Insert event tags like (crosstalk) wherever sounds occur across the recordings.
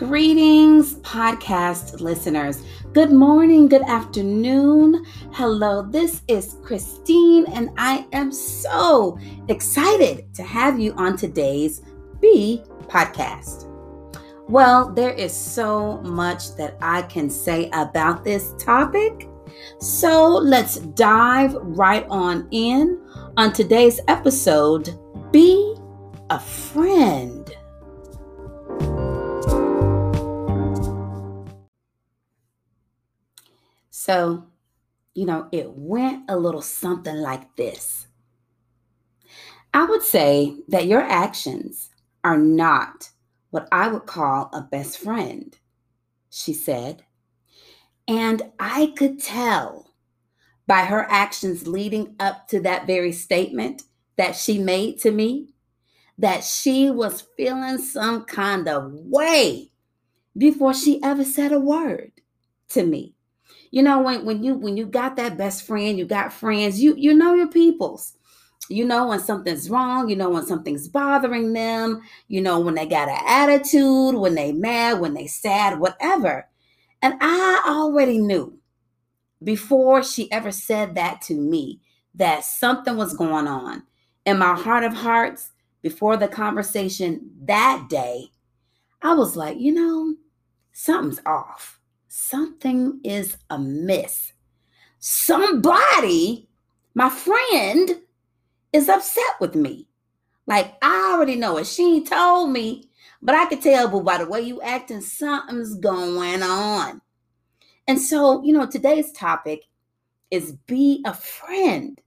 Greetings, podcast listeners. Good morning, good afternoon. Hello, this is Christine, and I am so excited to have you on today's B podcast. Well, there is so much that I can say about this topic. So let's dive right on in on today's episode Be a Friend. So, you know, it went a little something like this. I would say that your actions are not what I would call a best friend, she said. And I could tell by her actions leading up to that very statement that she made to me that she was feeling some kind of way before she ever said a word to me you know when when you when you got that best friend you got friends you you know your peoples. You know when something's wrong you know when something's bothering them you know when they got an attitude when they mad when they sad whatever. And i already knew before she ever said that to me that something was going on in my heart of hearts before the conversation that day. I was like you know something's off something is amiss. Somebody, my friend, is upset with me. Like I already know it. She ain't told me, but I could tell, but by the way you acting, something's going on. And so, you know, today's topic is be a friend.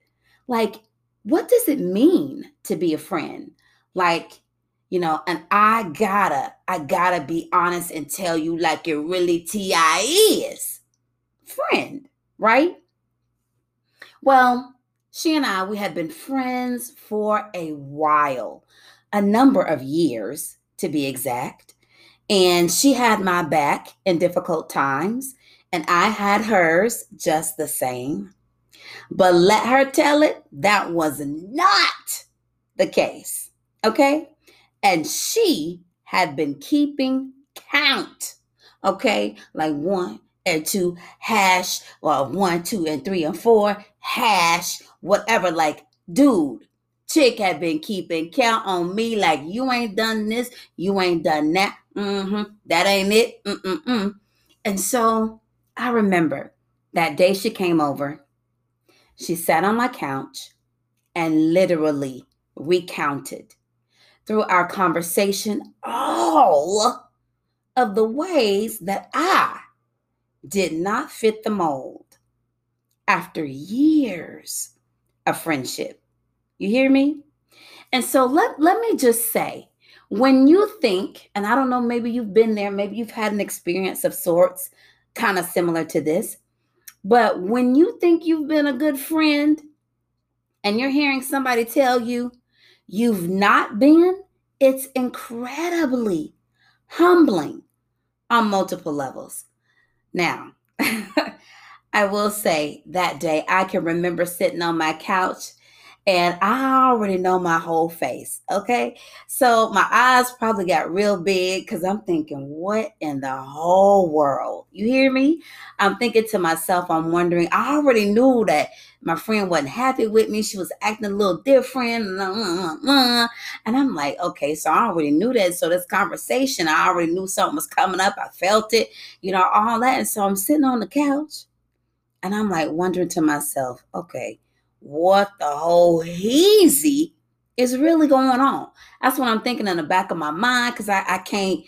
Like, what does it mean to be a friend? Like, you know, and I gotta, I gotta be honest and tell you like it really TI is. Friend, right? Well, she and I, we had been friends for a while, a number of years to be exact. And she had my back in difficult times, and I had hers just the same. But let her tell it, that was not the case. Okay? And she had been keeping count. Okay, like one and two hash, or one, two, and three and four hash, whatever. Like, dude, chick had been keeping count on me. Like, you ain't done this, you ain't done that. Mm-hmm. That ain't it. Mm-mm-mm. And so I remember that day she came over. She sat on my couch and literally recounted through our conversation all of the ways that I did not fit the mold after years of friendship. You hear me? And so let, let me just say, when you think, and I don't know, maybe you've been there, maybe you've had an experience of sorts, kind of similar to this, but when you think you've been a good friend and you're hearing somebody tell you, you've not been, it's incredibly humbling on multiple levels. Now, (laughs) I will say that day I can remember sitting on my couch and I already know my whole face. Okay. So my eyes probably got real big because I'm thinking, what in the whole world? You hear me? I'm thinking to myself, I'm wondering, I already knew that my friend wasn't happy with me. She was acting a little different. And I'm like, okay, so I already knew that. So this conversation, I already knew something was coming up. I felt it, you know, all that. And so I'm sitting on the couch and I'm like wondering to myself, okay, what the whole heezy is really going on. That's what I'm thinking in the back of my mind because I, I can't.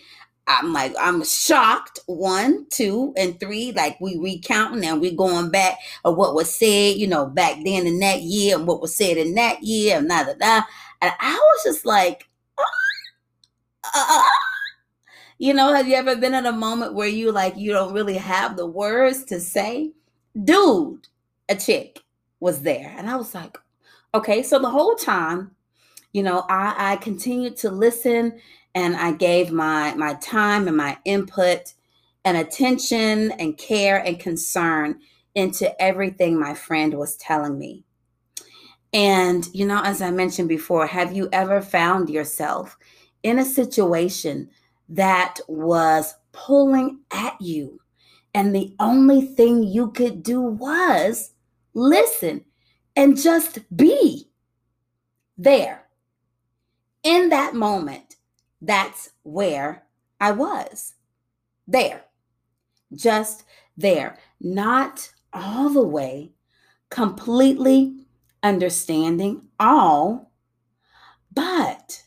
I'm like, I'm shocked. One, two, and three. Like we recounting and we going back of what was said, you know, back then in that year and what was said in that year and da da da. And I was just like, uh, you know, have you ever been in a moment where you like you don't really have the words to say? Dude, a chick was there. And I was like, okay. So the whole time, you know, I, I continued to listen and I gave my my time and my input and attention and care and concern into everything my friend was telling me. And, you know, as I mentioned before, have you ever found yourself in a situation that was pulling at you. And the only thing you could do was listen and just be there. In that moment, that's where I was. There. Just there. Not all the way, completely understanding all, but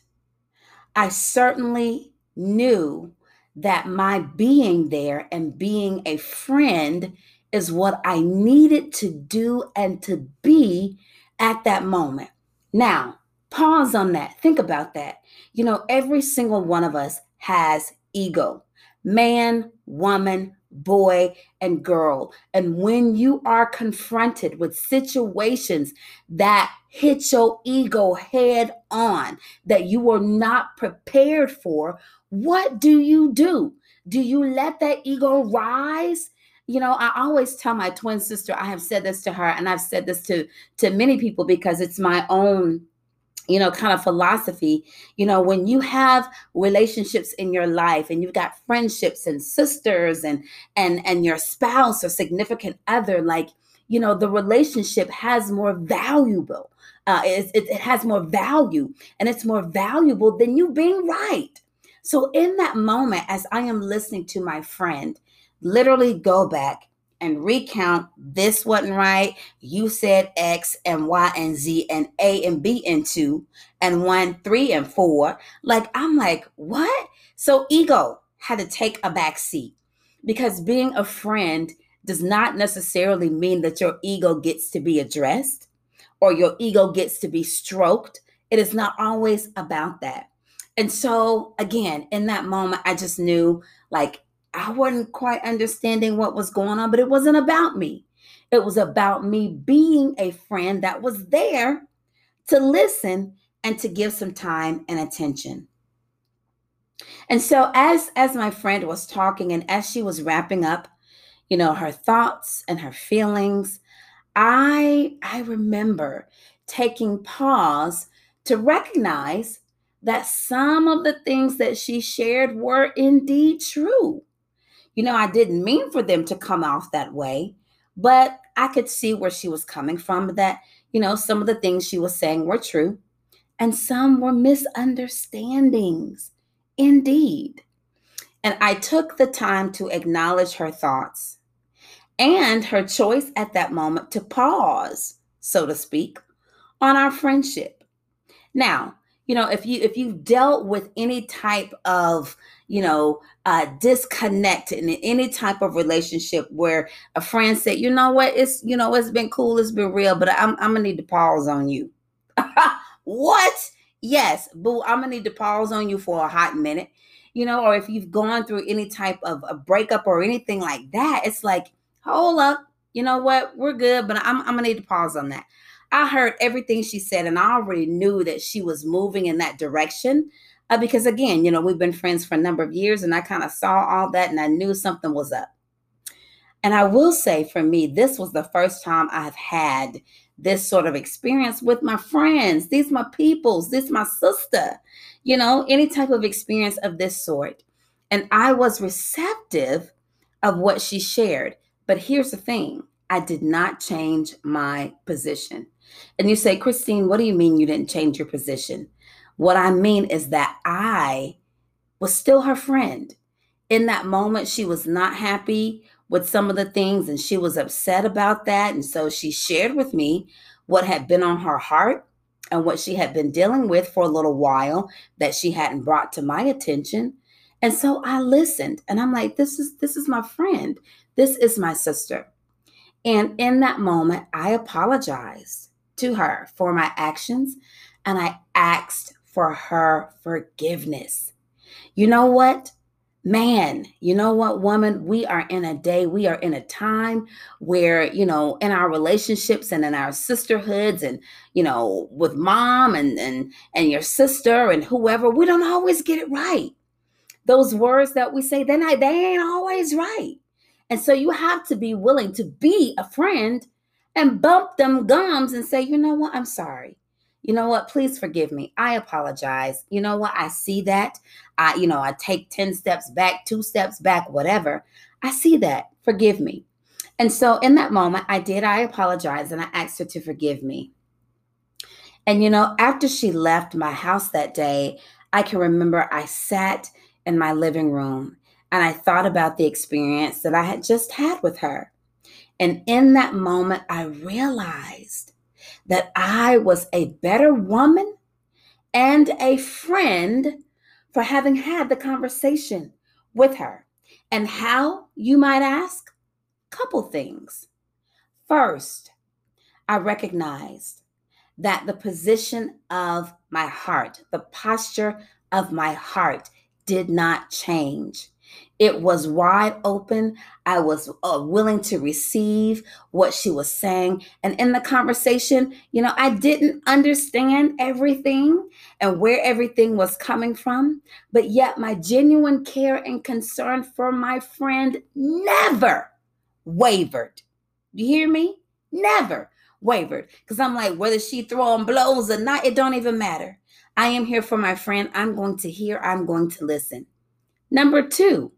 I certainly knew that my being there and being a friend is what I needed to do and to be at that moment. Now, pause on that. Think about that. You know, every single one of us has ego man, woman, boy, and girl. And when you are confronted with situations that hit your ego head on, that you were not prepared for, what do you do? Do you let that ego rise? You know, I always tell my twin sister, I have said this to her, and I've said this to to many people because it's my own you know kind of philosophy. You know when you have relationships in your life and you've got friendships and sisters and and and your spouse or significant other like you know the relationship has more valuable uh it, it, it has more value and it's more valuable than you being right. So in that moment as i am listening to my friend literally go back and recount this wasn't right. You said X and Y and Z and A and B and two and one, three and four. Like, I'm like, what? So ego had to take a back seat because being a friend does not necessarily mean that your ego gets to be addressed or your ego gets to be stroked. It is not always about that. And so, again, in that moment, I just knew like I wasn't quite understanding what was going on, but it wasn't about me. It was about me being a friend that was there to listen and to give some time and attention. And so as as my friend was talking and as she was wrapping up, you know, her thoughts and her feelings, I I remember taking pause to recognize that some of the things that she shared were indeed true. You know, I didn't mean for them to come off that way, but I could see where she was coming from that, you know, some of the things she was saying were true and some were misunderstandings. Indeed. And I took the time to acknowledge her thoughts and her choice at that moment to pause, so to speak, on our friendship. Now, you know, if you if you've dealt with any type of you know, uh, disconnect in any type of relationship where a friend said, you know what, it's, you know, it's been cool, it's been real, but I'm, I'm gonna need to pause on you. (laughs) what? Yes, boo, I'm gonna need to pause on you for a hot minute. You know, or if you've gone through any type of a breakup or anything like that, it's like, hold up, you know what, we're good, but I'm, I'm gonna need to pause on that. I heard everything she said, and I already knew that she was moving in that direction. Uh, because again, you know, we've been friends for a number of years and I kind of saw all that and I knew something was up. And I will say for me, this was the first time I've had this sort of experience with my friends. These my peoples, this my sister, you know, any type of experience of this sort. And I was receptive of what she shared. But here's the thing I did not change my position. And you say, Christine, what do you mean you didn't change your position? What I mean is that I was still her friend. In that moment, she was not happy with some of the things and she was upset about that. And so she shared with me what had been on her heart and what she had been dealing with for a little while that she hadn't brought to my attention. And so I listened and I'm like, this is this is my friend. This is my sister. And in that moment, I apologized to her for my actions and I asked for her forgiveness. You know what? Man, you know what, woman? We are in a day, we are in a time where, you know, in our relationships and in our sisterhoods and, you know, with mom and and and your sister and whoever, we don't always get it right. Those words that we say, then they ain't always right. And so you have to be willing to be a friend and bump them gums and say, you know what, I'm sorry. you know what? Please forgive me. I apologize. You know what? I see that. I, you know, I take 10 steps back, two steps back, whatever. I see that. Forgive me. And so in that moment, I did. I apologized and I asked her to forgive me. And, you know, after she left my house that day, I can remember I sat in my living room and I thought about the experience that I had just had with her. And in that moment, I realized that I was a better woman and a friend for having had the conversation with her. And how, you might ask? Couple things. First, I recognized that the position of my heart, the posture of my heart did not change. It was wide open. I was uh, willing to receive what she was saying. And in the conversation, you know, I didn't understand everything and where everything was coming from. But yet, my genuine care and concern for my friend never wavered. You hear me? Never wavered. Because I'm like, whether she throwing blows or not, it don't even matter. I am here for my friend. I'm going to hear, I'm going to listen. Number two,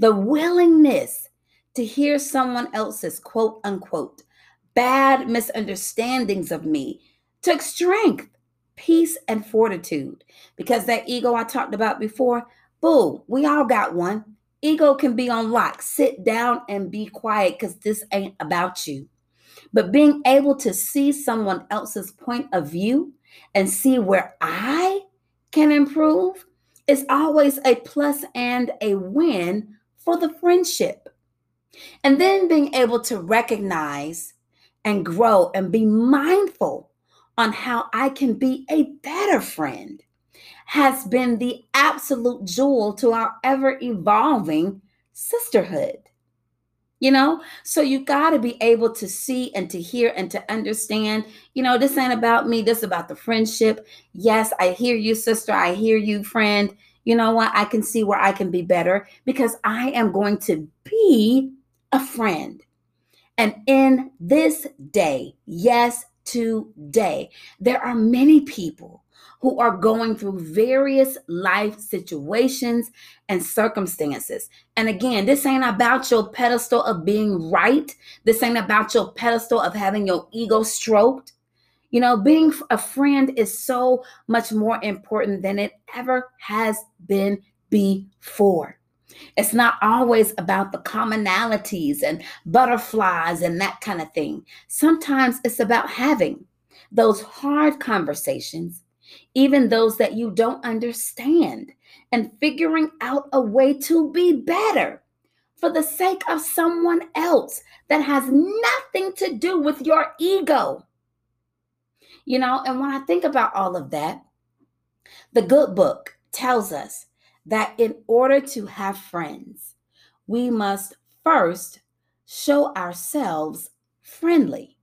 the willingness to hear someone else's quote unquote bad misunderstandings of me took strength, peace, and fortitude. Because that ego I talked about before, boo, we all got one. Ego can be on lock. Sit down and be quiet because this ain't about you. But being able to see someone else's point of view and see where I can improve is always a plus and a win for the friendship. And then being able to recognize and grow and be mindful on how I can be a better friend has been the absolute jewel to our ever evolving sisterhood. You know, so you got to be able to see and to hear and to understand, you know, this ain't about me, this is about the friendship. Yes, I hear you, sister. I hear you, friend you know what? I can see where I can be better because I am going to be a friend. And in this day, yes, today, there are many people who are going through various life situations and circumstances. And again, this ain't about your pedestal of being right. This ain't about your pedestal of having your ego stroked. You know, being a friend is so much more important than it ever has been before. It's not always about the commonalities and butterflies and that kind of thing. Sometimes it's about having those hard conversations, even those that you don't understand, and figuring out a way to be better for the sake of someone else that has nothing to do with your ego. You know, and when I think about all of that, the good book tells us that in order to have friends, we must first show ourselves friendly.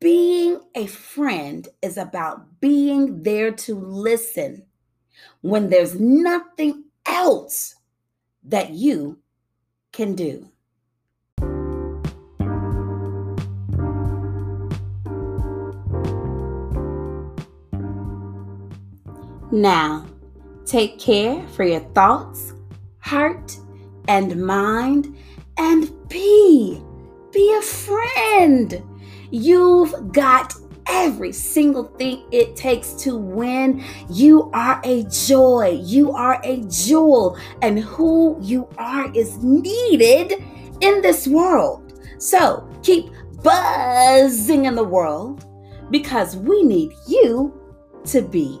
Being a friend is about being there to listen when there's nothing else that you can do. Now, take care for your thoughts, heart, and mind, and be, be a friend. You've got every single thing it takes to win. You are a joy, you are a jewel, and who you are is needed in this world. So keep buzzing in the world because we need you to be